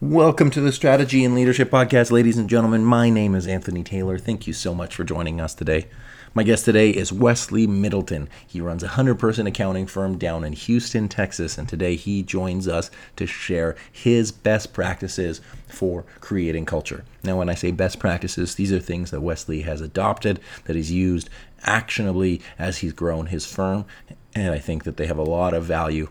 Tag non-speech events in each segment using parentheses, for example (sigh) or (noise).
Welcome to the Strategy and Leadership Podcast, ladies and gentlemen. My name is Anthony Taylor. Thank you so much for joining us today. My guest today is Wesley Middleton. He runs a 100 person accounting firm down in Houston, Texas, and today he joins us to share his best practices for creating culture. Now, when I say best practices, these are things that Wesley has adopted, that he's used actionably as he's grown his firm, and I think that they have a lot of value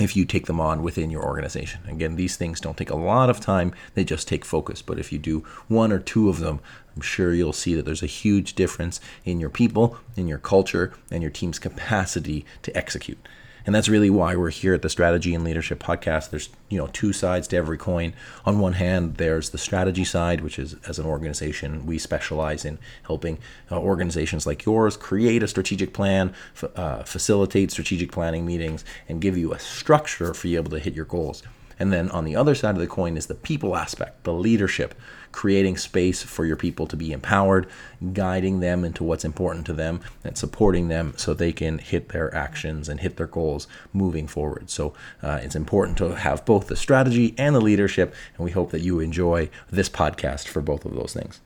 if you take them on within your organization. Again, these things don't take a lot of time, they just take focus. But if you do one or two of them, I'm sure you'll see that there's a huge difference in your people, in your culture, and your team's capacity to execute. And that's really why we're here at the Strategy and Leadership Podcast. There's, you know, two sides to every coin. On one hand, there's the strategy side, which is as an organization, we specialize in helping uh, organizations like yours create a strategic plan, f- uh, facilitate strategic planning meetings, and give you a structure for you able to hit your goals. And then on the other side of the coin is the people aspect, the leadership, creating space for your people to be empowered, guiding them into what's important to them, and supporting them so they can hit their actions and hit their goals moving forward. So uh, it's important to have both the strategy and the leadership, and we hope that you enjoy this podcast for both of those things.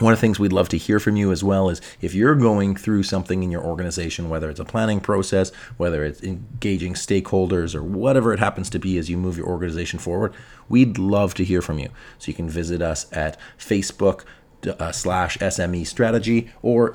One of the things we'd love to hear from you as well is if you're going through something in your organization, whether it's a planning process, whether it's engaging stakeholders, or whatever it happens to be as you move your organization forward, we'd love to hear from you. So you can visit us at Facebook uh, slash SME strategy or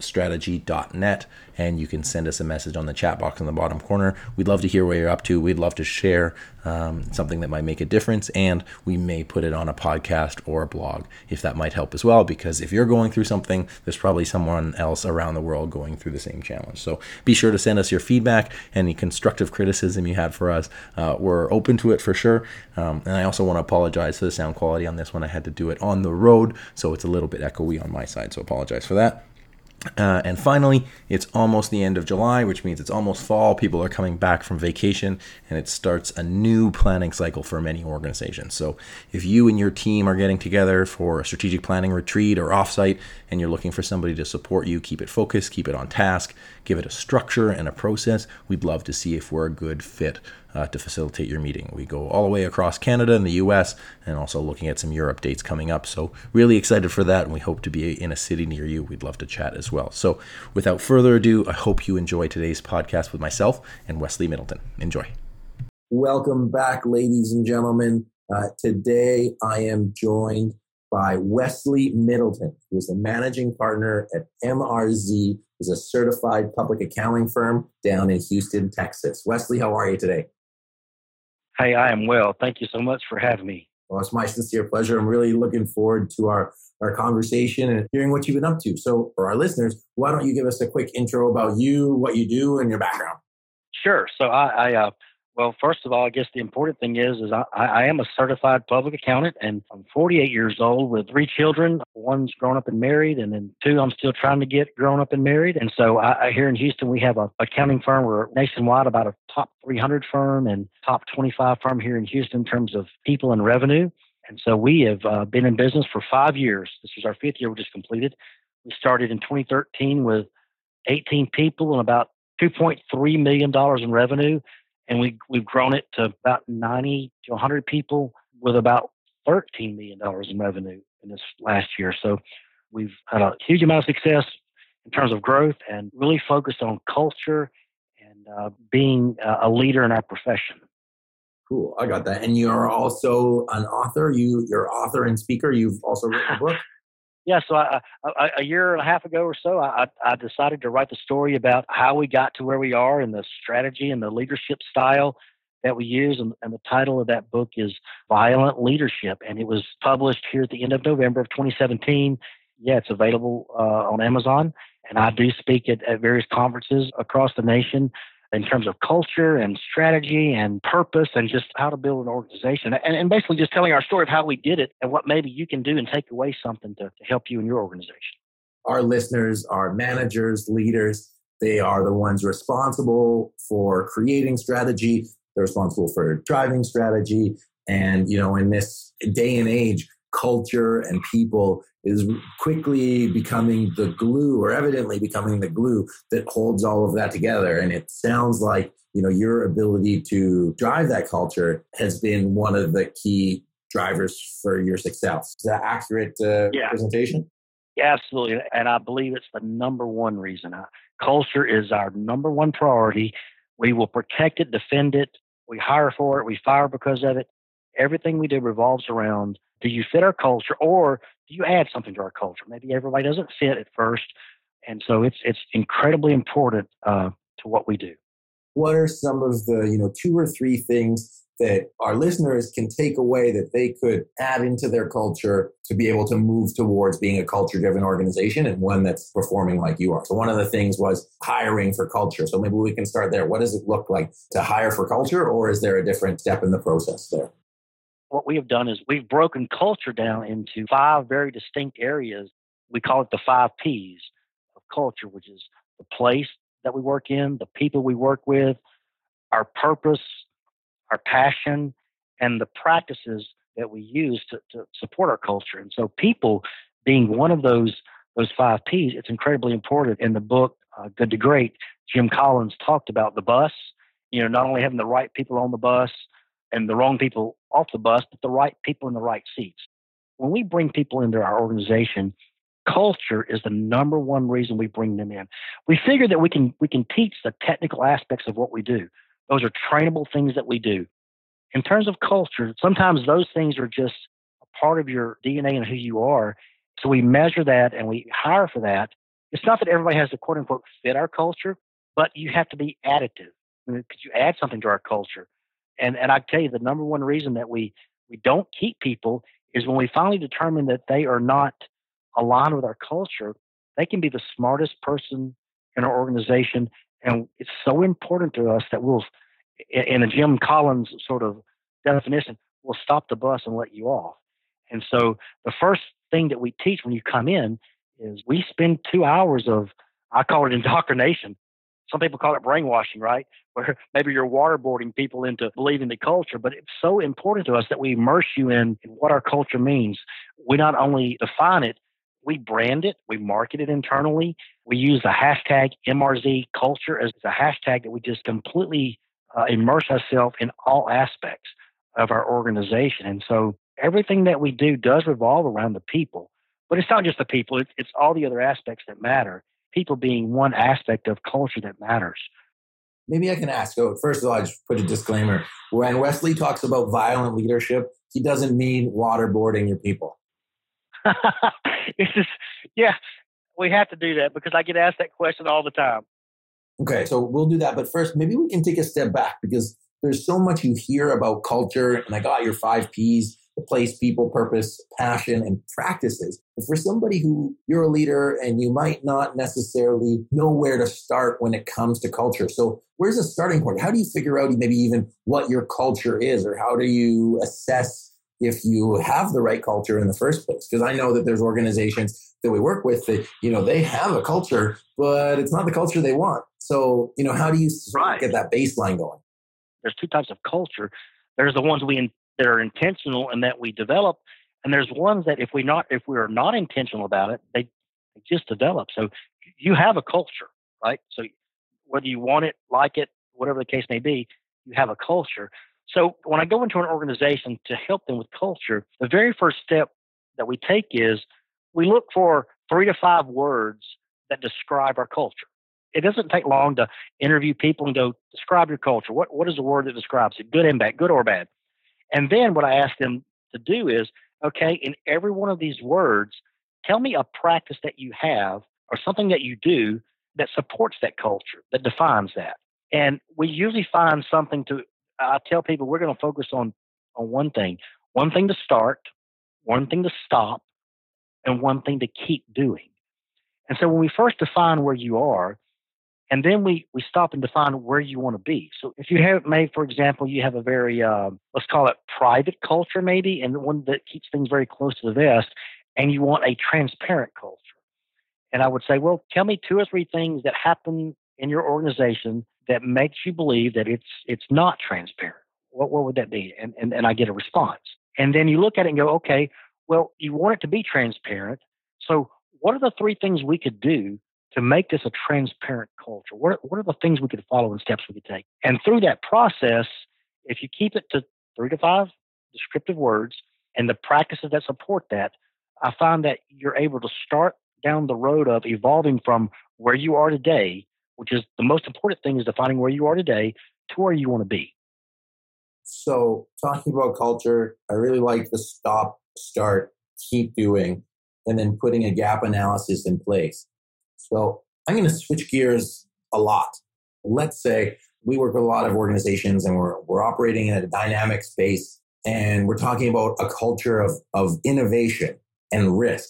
SMEstrategy.net and you can send us a message on the chat box in the bottom corner. We'd love to hear where you're up to. We'd love to share um, something that might make a difference, and we may put it on a podcast or a blog if that might help as well. Because if you're going through something, there's probably someone else around the world going through the same challenge. So be sure to send us your feedback, any constructive criticism you had for us. Uh, we're open to it for sure. Um, and I also want to apologize for the sound quality on this one. I had to do it on the road, so it's a little bit echoey on my side. So apologize for that. Uh, and finally, it's almost the end of July, which means it's almost fall. People are coming back from vacation, and it starts a new planning cycle for many organizations. So, if you and your team are getting together for a strategic planning retreat or offsite, and you're looking for somebody to support you, keep it focused, keep it on task, give it a structure and a process, we'd love to see if we're a good fit uh, to facilitate your meeting. We go all the way across Canada and the US, and also looking at some Europe dates coming up. So, really excited for that, and we hope to be in a city near you. We'd love to chat as well. So, without further ado, I hope you enjoy today's podcast with myself and Wesley Middleton. Enjoy. Welcome back, ladies and gentlemen. Uh, today, I am joined by Wesley Middleton, who is the managing partner at MRZ, is a certified public accounting firm down in Houston, Texas. Wesley, how are you today? Hey, I am well. Thank you so much for having me. Well, it's my sincere pleasure. I'm really looking forward to our, our conversation and hearing what you've been up to. So, for our listeners, why don't you give us a quick intro about you, what you do, and your background? Sure. So, I, I uh, well, first of all, I guess the important thing is, is I, I am a certified public accountant, and I'm 48 years old with three children. One's grown up and married, and then two I'm still trying to get grown up and married. And so, I, I here in Houston, we have a accounting firm. We're nationwide, about a top 300 firm and top 25 firm here in Houston in terms of people and revenue. And so, we have uh, been in business for five years. This is our fifth year we just completed. We started in 2013 with 18 people and about 2.3 million dollars in revenue and we we've grown it to about 90 to 100 people with about 13 million dollars in revenue in this last year. So we've had a huge amount of success in terms of growth and really focused on culture and uh, being a leader in our profession. Cool, I got that. And you are also an author. You, you're author and speaker. You've also written a book. (laughs) yeah, so I, I, a year and a half ago or so, I, I decided to write the story about how we got to where we are and the strategy and the leadership style that we use. And, and, the title of that book is Violent Leadership. And it was published here at the end of November of 2017. Yeah, it's available uh, on Amazon. And I do speak at, at various conferences across the nation in terms of culture and strategy and purpose and just how to build an organization and, and basically just telling our story of how we did it and what maybe you can do and take away something to, to help you in your organization. Our listeners are managers, leaders. They are the ones responsible for creating strategy. They're responsible for driving strategy. And, you know, in this day and age, culture and people is quickly becoming the glue or evidently becoming the glue that holds all of that together. And it sounds like, you know, your ability to drive that culture has been one of the key drivers for your success. Is that accurate uh, yeah. presentation? Yeah, absolutely. And I believe it's the number one reason. Uh, culture is our number one priority. We will protect it, defend it. We hire for it. We fire because of it. Everything we do revolves around do you fit our culture or do you add something to our culture? Maybe everybody doesn't fit at first. And so it's, it's incredibly important uh, to what we do. What are some of the, you know, two or three things that our listeners can take away that they could add into their culture to be able to move towards being a culture driven organization and one that's performing like you are. So, one of the things was hiring for culture. So, maybe we can start there. What does it look like to hire for culture, or is there a different step in the process there? What we have done is we've broken culture down into five very distinct areas. We call it the five P's of culture, which is the place that we work in, the people we work with, our purpose, our passion, and the practices that we use to, to support our culture. And so, people being one of those those five P's, it's incredibly important. In the book uh, Good to Great, Jim Collins talked about the bus. You know, not only having the right people on the bus and the wrong people off the bus, but the right people in the right seats. When we bring people into our organization, culture is the number one reason we bring them in. We figure that we can we can teach the technical aspects of what we do. Those are trainable things that we do. In terms of culture, sometimes those things are just a part of your DNA and who you are. So we measure that and we hire for that. It's not that everybody has to quote unquote fit our culture, but you have to be additive. Could you add something to our culture? And and I tell you, the number one reason that we we don't keep people is when we finally determine that they are not aligned with our culture. They can be the smartest person in our organization, and it's so important to us that we'll, in a Jim Collins sort of definition, we'll stop the bus and let you off. And so the first thing that we teach when you come in is we spend two hours of, I call it (laughs) indoctrination. Some people call it brainwashing, right? (laughs) Where maybe you're waterboarding people into believing the culture, but it's so important to us that we immerse you in, what our culture means. We not only define it, we brand it, we market it internally. We use the hashtag MRZ culture as a hashtag that we just completely uh, immerse ourselves in all aspects of our organization. And so everything that we do does revolve around the people. But it's not just the people, it's, it's all the other aspects that matter. People being one aspect of culture that matters. Maybe I can ask. So, first of all, I just put a disclaimer. When Wesley talks about violent leadership, he doesn't mean waterboarding your people. (laughs) it's just, yeah, we have to do that because I get asked that question all the time. Okay, so we'll do that. But first, maybe we can take a step back because there's so much you hear about culture, and I got oh, your five P's place, people, purpose, passion, and practices. But for somebody who you're a leader and you might not necessarily know where to start when it comes to culture. So, where's the starting point? How do you figure out maybe even what your culture is, or how do you assess if you have the right culture in the first place. Because I know that there's organizations that we work with that, you know, they have a culture, but it's not the culture they want. So, you know, how do you right. get that baseline going? There's two types of culture. There's the ones we in, that are intentional and that we develop, and there's ones that if we not if we are not intentional about it, they, just develop. So you have a culture, right? So whether you want it, like it, whatever the case may be, you have a culture. So when I go into an organization to help them with culture, the very first step that we take is we look for three to five words that describe our culture. It doesn't take long to interview people and go, describe your culture. What, what is the word that describes it, good and bad, good or bad? And then what I ask them to do is, okay, in every one of these words, tell me a practice that you have or something that you do that supports that culture, that defines that. And we usually find something to I tell people we're going to focus on on one thing, one thing to start, one thing to stop, and one thing to keep doing. And so when we first define where you are, and then we we stop and define where you want to be. So if you have, maybe for example, you have a very uh, let's call it private culture, maybe, and one that keeps things very close to the vest, and you want a transparent culture. And I would say, well, tell me two or three things that happen in your organization that makes you believe that it's it's not transparent. What what would that be? And and, and I get a response. And then you look at it and go, okay, Well, you want it to be transparent. So, what are the three things we could do to make this a transparent culture? What, what are the things we could follow and steps we could take? And through that process, if you keep it to three to five descriptive words and the practices that support that, I find that you're able to start down the road of evolving from where you are today, which is the most important thing is defining where you are today to where you want to be. So, talking about culture, I really like the stop, start, keep doing, and then putting a gap analysis in place. So, I'm going to switch gears a lot. Let's say we work with a lot of organizations and we're, we're operating in a dynamic space and we're talking about a culture of, of innovation and risk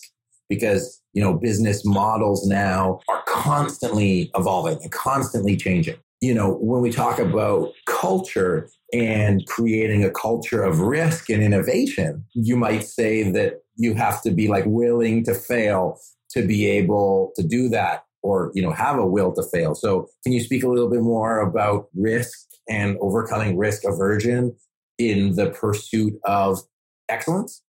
because you know business models now are constantly evolving and constantly changing you know when we talk about culture and creating a culture of risk and innovation you might say that you have to be like willing to fail to be able to do that or you know have a will to fail so can you speak a little bit more about risk and overcoming risk aversion in the pursuit of excellence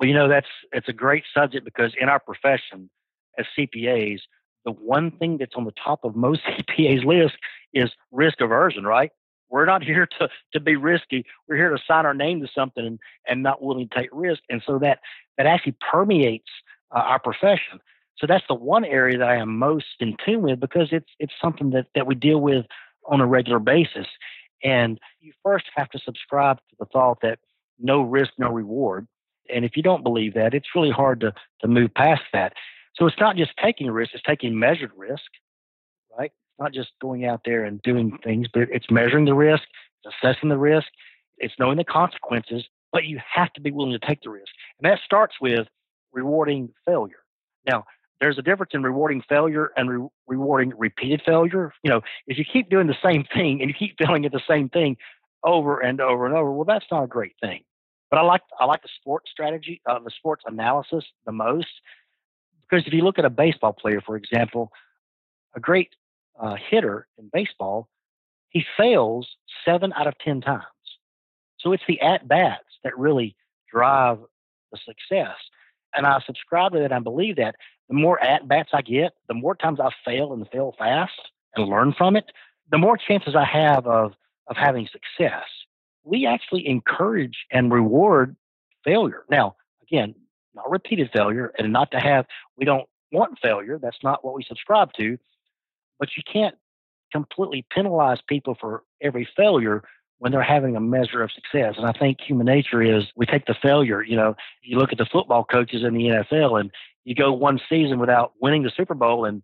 well, you know, that's it's a great subject because in our profession as CPAs, the one thing that's on the top of most (laughs) CPAs list is risk aversion, right? We're not here to, to be risky. We're here to sign our name to something and, and not willing to take risk. And so that, that actually permeates uh, our profession. So that's the one area that I am most in tune with because it's, it's something that, that we deal with on a regular basis. And you first have to subscribe to the thought that no risk, no reward. And if you don't believe that, it's really hard to, to move past that. So it's not just taking risk, it's taking measured risk, right? It's not just going out there and doing things, but it's measuring the risk, it's assessing the risk, it's knowing the consequences, but you have to be willing to take the risk. And that starts with rewarding failure. Now, there's a difference in rewarding failure and re- rewarding repeated failure. You know, if you keep doing the same thing and you keep (laughs) failing at the same thing over and over and over, well, that's not a great thing. But I like I like the sports strategy, uh, the sports analysis the most because if you look at a baseball player, for example, a great uh, hitter in baseball, he fails seven out of ten times. So it's the at bats that really drive the success. And I subscribe to that. I believe that the more at bats I get, the more times I fail and fail fast and learn from it, the more chances I have of of having success we actually encourage and reward failure. Now, again, not repeated failure and not to have, we don't want failure. That's not what we subscribe to. But you can't completely penalize people for every failure when they're having a measure of success. And I think human nature is we take the failure. You know, you look at the football coaches in the NFL and you go one season without winning the Super Bowl and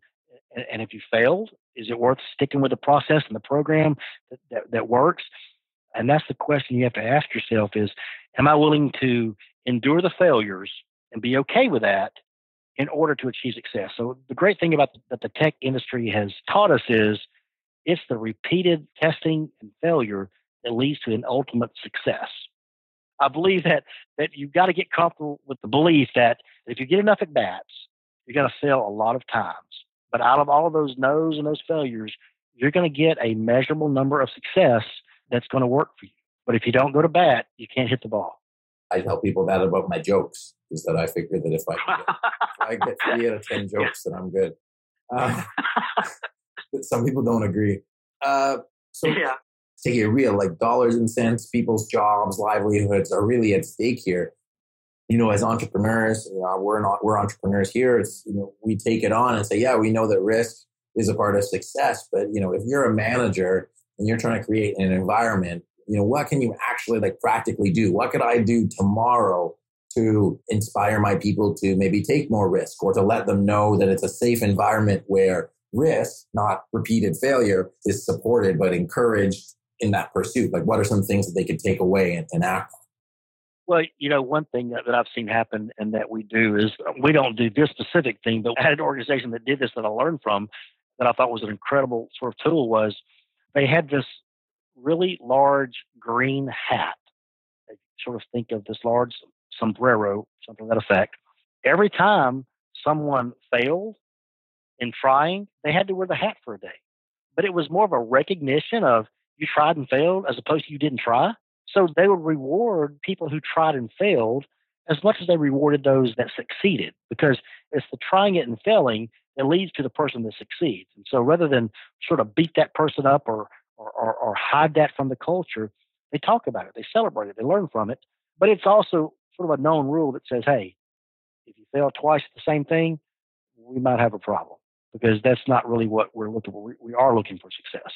and if you failed, is it worth sticking with the process and the program that, that, that works? And that's the question you have to ask yourself is, am I willing to endure the failures and be okay with that in order to achieve success? So the great thing about that the tech industry has taught us is it's the repeated testing and failure that leads to an ultimate success. I believe that that you've got to get comfortable with the belief that if you get enough at bats, you're going to fail a lot of times. But out of all of those no's and those failures, you're going to get a measurable number of success that's going to work for you. But if you don't go to bat, you can't hit the ball. I tell people that about my jokes is that I figure that if I get, if I get three out of ten (laughs) jokes, then I'm good. Uh, (laughs) some people don't agree. Uh, so yeah. Take it real, like dollars and cents, people's jobs, livelihoods are really at stake here. You know, as entrepreneurs, you know, we're not we're entrepreneurs here. It's you know, we take it on and say, yeah, we know that risk is a part of success, but you know, if you're a manager and you're trying to create an environment, you know, what can you actually like practically do? What could I do tomorrow to inspire my people to maybe take more risk or to let them know that it's a safe environment where risk, not repeated failure, is supported but encouraged in that pursuit? Like, what are some things that they could take away and, and act on? Well, you know, one thing that, that, I've seen happen and that we do is uh, we don't do this specific thing, but (laughs) I had an organization that did this that I learned from that I thought was an incredible sort of tool was they had this really large green hat. They sort of think of this large sombrero, something to that effect. Every time someone failed in trying, they had to wear the hat for a day. But it was more of a recognition of you tried and failed as opposed to you didn't try. So they would reward people who tried and failed as much as they rewarded those that succeeded because it's the trying it and failing that leads to the person that succeeds. And so rather than sort of beat that person up or, or, or, or hide that from the culture, they talk about it, they celebrate it, they learn from it. But it's also sort of a known rule that says, hey, if you fail twice at the same thing, we might have a problem because that's not really what we're looking for. We, we are looking for success.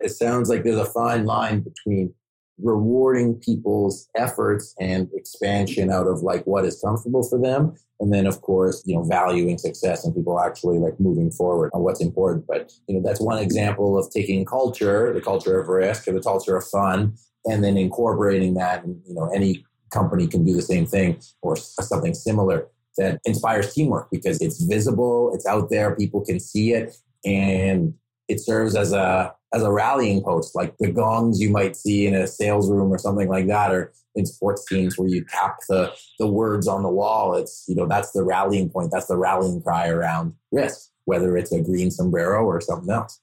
It sounds like there's a fine line between rewarding people's efforts and expansion out of like what is comfortable for them and then of course you know valuing success and people actually like moving forward on what's important. But you know that's one example of taking culture the culture of risk or the culture of fun and then incorporating that and you know any company can do the same thing or something similar that inspires teamwork because it's visible it's out there people can see it and it serves as a as a rallying post, like the gongs you might see in a sales room or something like that, or in sports teams where you tap the the words on the wall. It's you know that's the rallying point. That's the rallying cry around risk, whether it's a green sombrero or something else.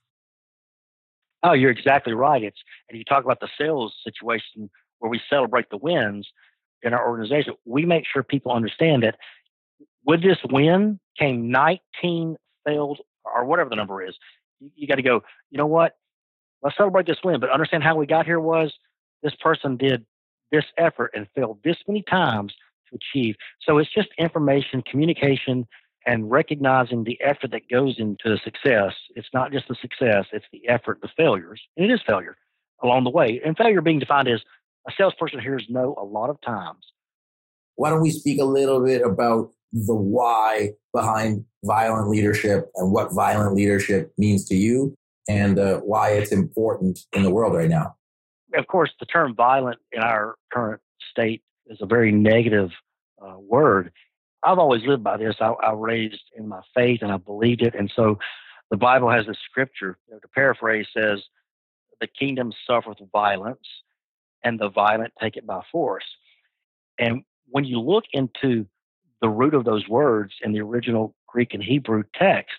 Oh, you're exactly right. It's and you talk about the sales situation where we celebrate the wins in our organization. We make sure people understand that with this win came 19 failed or whatever the number is you, you got to go, you know what? Let's celebrate this win, but understand how we got here was this person did this effort and failed this many times to achieve. So it's just information, communication, and recognizing the effort that goes into the success. It's not just the success, it's the effort, the failures. And it is failure along the way. And failure being defined as a salesperson hears no a lot of times. Why don't we speak a little bit about the why behind violent leadership and what violent leadership means to you and uh, why it's important in the world right now. Of course, the term violent in our current state is a very negative uh, word. I've always lived by this. I, I raised in my faith and I believed it. And so the Bible has this scripture, you know, to paraphrase, says, The kingdom suffereth violence, and the violent take it by force. And when you look into the root of those words in the original Greek and Hebrew text,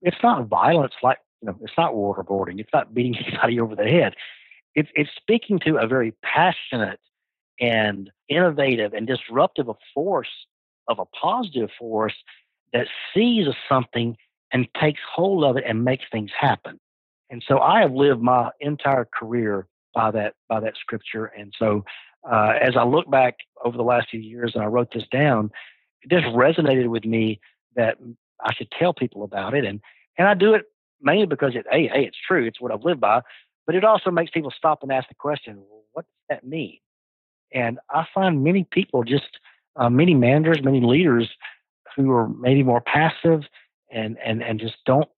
it's not violence like, you know, it's not waterboarding. It's not beating (laughs) anybody over the head. It's, it's speaking to a very passionate and innovative and disruptive force of a positive force that sees something and takes hold of it and makes things happen. And so I have lived my entire career by that by that scripture. And so uh, as I look back over the last few years and I wrote this down, it just resonated with me that I should tell people about it. And, and I do it mainly because it, hey, hey, it's true. It's what I've lived by. But it also makes people stop and ask the question, well, what does that mean? And I find many people, just uh, many managers, many leaders who are maybe more passive and, and, and just don't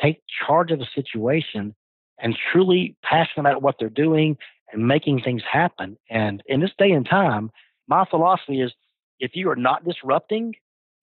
take charge of a situation and truly passionate about what they're doing and making things happen. And in this day and time, my philosophy is if you are not disrupting,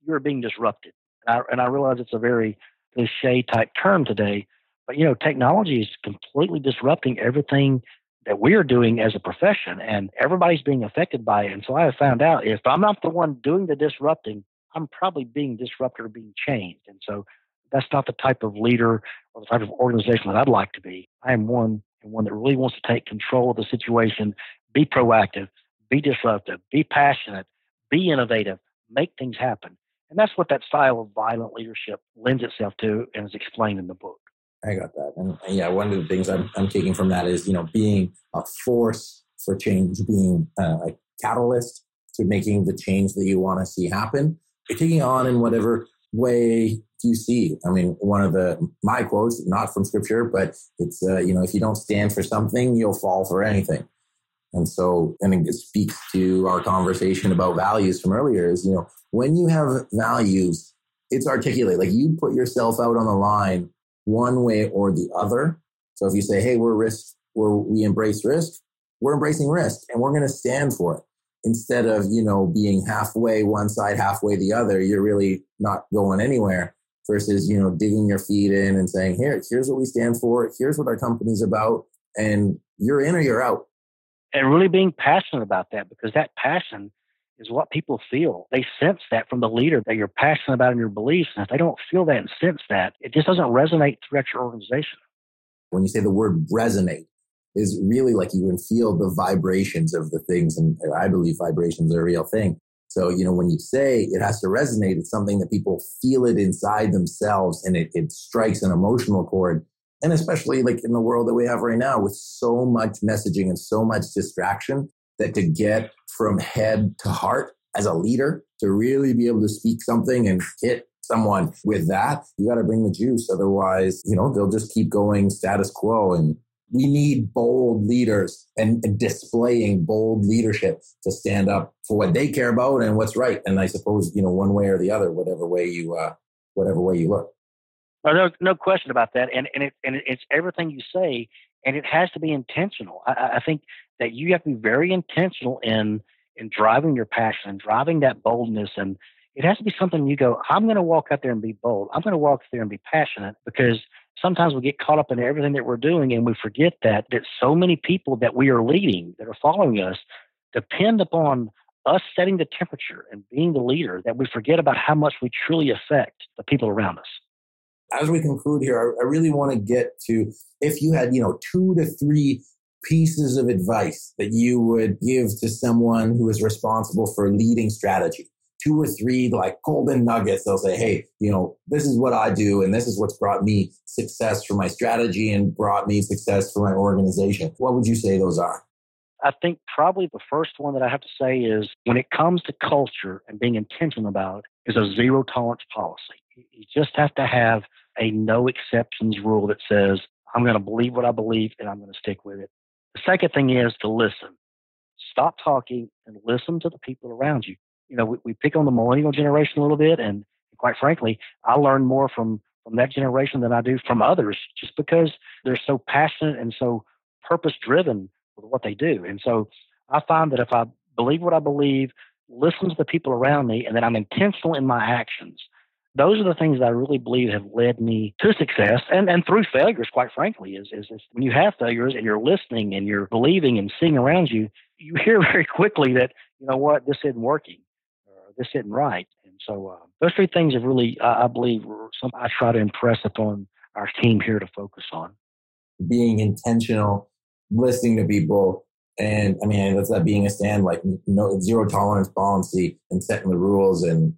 you are being disrupted. And I, and I realize it's a very cliche type term today, but you know, technology is completely disrupting everything that we're doing as a profession, and everybody's being affected by it. And so I have found out if I'm not the one doing the disrupting, I'm probably being disrupted or being changed. And so that's not the type of leader or the type of organization that I'd like to be. I am one and one that really wants to take control of the situation, be proactive, be disruptive, be passionate, be innovative, make things happen. And that's what that style of violent leadership lends itself to and is explained in the book. I got that. And, yeah, one of the things I'm, I'm, taking from that is, you know, being a force for change, being uh, a catalyst to making the change that you want to see happen, You're taking on in whatever way you see. I mean, one of the, my quotes, not from scripture, but it's, uh, you know, if you don't stand for something, you'll fall for anything. And so, and it speaks to our conversation about values from earlier is, you know, when you have values, it's articulate. Like you put yourself out on the line one way or the other. So if you say, hey, we're risk, we're, we embrace risk, we're embracing risk and we're going to stand for it. Instead of, you know, being halfway one side, halfway the other, you're really not going anywhere versus, you know, digging your feet in and saying, here, here's what we stand for. Here's what our company's about. And you're in or you're out and really being passionate about that because that passion is what people feel. They sense that from the leader that you're passionate about in your beliefs. And if they don't feel that and sense that, it just doesn't resonate throughout your organization. When you say the word resonate, is really like you can feel the vibrations of the things. And I believe vibrations are a real thing. So, you know, when you say it has to resonate, it's something that people feel it inside themselves and it, it strikes an emotional chord. And especially like in the world that we have right now with so much messaging and so much distraction that to get from head to heart as a leader, to really be able to speak something and hit someone with that, you got to bring the juice. Otherwise, you know, they'll just keep going status quo. And we need bold leaders and, displaying bold leadership to stand up for what they care about and what's right. And I suppose, you know, one way or the other, whatever way you, uh, whatever way you look. Oh, no, no question about that. And, and, it, and it's everything you say, and it has to be intentional. I, I think that you have to be very intentional in, in driving your passion and driving that boldness and it has to be something you go, I'm going to walk out there and be bold. I'm going to walk there and be passionate because sometimes we get caught up in everything that we're doing and we forget that that so many people that we are leading that are following us depend upon us setting the temperature and being the leader that we forget about how much we truly affect the people around us as we conclude here i really want to get to if you had you know two to three pieces of advice that you would give to someone who is responsible for leading strategy two or three like golden nuggets. They'll say, hey, you know, this is what I do, and this is what's brought me success for my strategy and brought me success for my organization. What would you say those are? I think probably the first one that I have to say is when it comes to culture and being intentional about it, is a zero tolerance policy. You just have to have a no exceptions rule that says, I'm going to believe what I believe and I'm going to stick with it. Second thing is to listen. Stop talking and listen to the people around you you know, we, we pick on the millennial generation a little bit, and quite frankly, I learn more from from that generation than I do from others, just because they're so passionate and so purpose driven with what they do. And so I find that if I believe what I believe, listen to the people around me, and then I'm intentional in my actions. Those are the things that I really believe have led me to success and, and through failures, quite frankly, is, is, is when you have failures and you're listening and you're believing and seeing around you, you (laughs) hear very quickly that, you know what, this isn't working or this isn't right. And so uh, those three things have really, uh, I believe, some I try to impress upon our team here to focus on. Being intentional, listening to people, and I mean that's that being a stand like no zero tolerance policy and setting the rules. And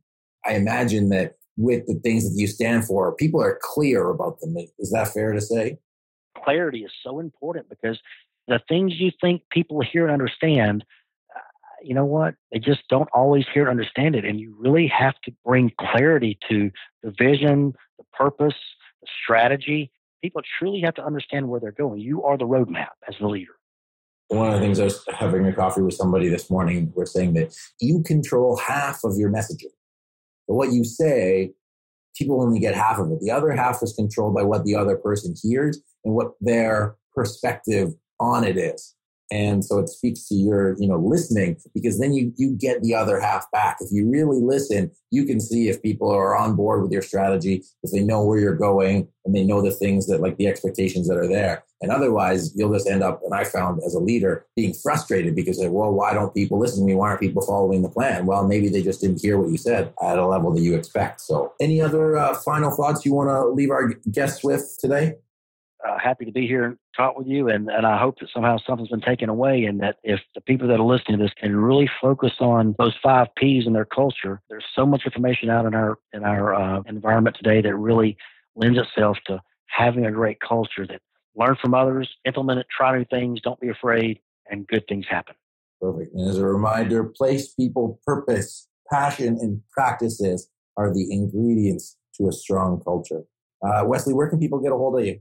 I imagine that with the things that you stand for, people are clear about them. Is that fair to say? Clarity is so important because the things you think people hear and understand uh, you know what? They just don't always hear and understand it. And you really have to bring clarity to the vision, the purpose, the strategy. People truly have to understand where they're going. You are the roadmap as the leader. One of the things I was having a coffee with somebody this morning, we're saying that you control half of your messaging. But what you say, people only get half of it. The other half is controlled by what the other person hears and what their perspective on it is and so it speaks to your you know listening because then you you get the other half back. If you really listen you can see if people are on board with your strategy if they know where you're going and they know the things that like the expectations that are there. And otherwise you'll just end up and i found as a leader being frustrated because like, well why don't people listen to me? Why aren't people following the plan? Well maybe they just didn't hear what you said at a level that you expect. So any other uh, final thoughts you want to leave our guests with today uh, happy to be here and talk with you. And, and I hope that somehow something's been taken away and that if the people that are listening to this can really focus on those five P's in their culture, there's so much information out in our, in our uh, environment today that really lends itself to having a great culture that learn from others, implement it, try new things, don't be afraid, and good things happen. Perfect. And as a reminder, place, people, purpose, passion, and practices are the ingredients to a strong culture. Uh, Wesley, where can people get a hold of you?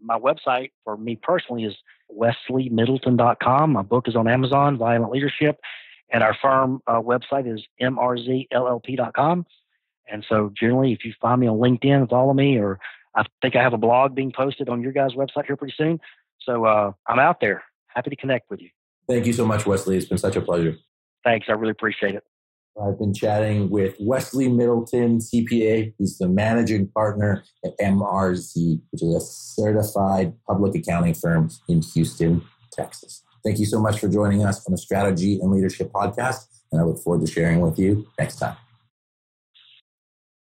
My website for me personally is wesleymiddleton.com. My book is on Amazon, Violent Leadership, and our firm uh, website is mrzllp.com. And so, generally, if you find me on LinkedIn, follow me, or I think I have a blog being posted on your guys' website here pretty soon. So uh, I'm out there. Happy to connect with you. Thank you so much, Wesley. It's been such a pleasure. Thanks. I really appreciate it. I've been chatting with Wesley Middleton, CPA. He's the managing partner at MRZ, which is a certified public accounting firm in Houston, Texas. Thank you so much for joining us on the Strategy and Leadership Podcast, and I look forward to sharing with you next time.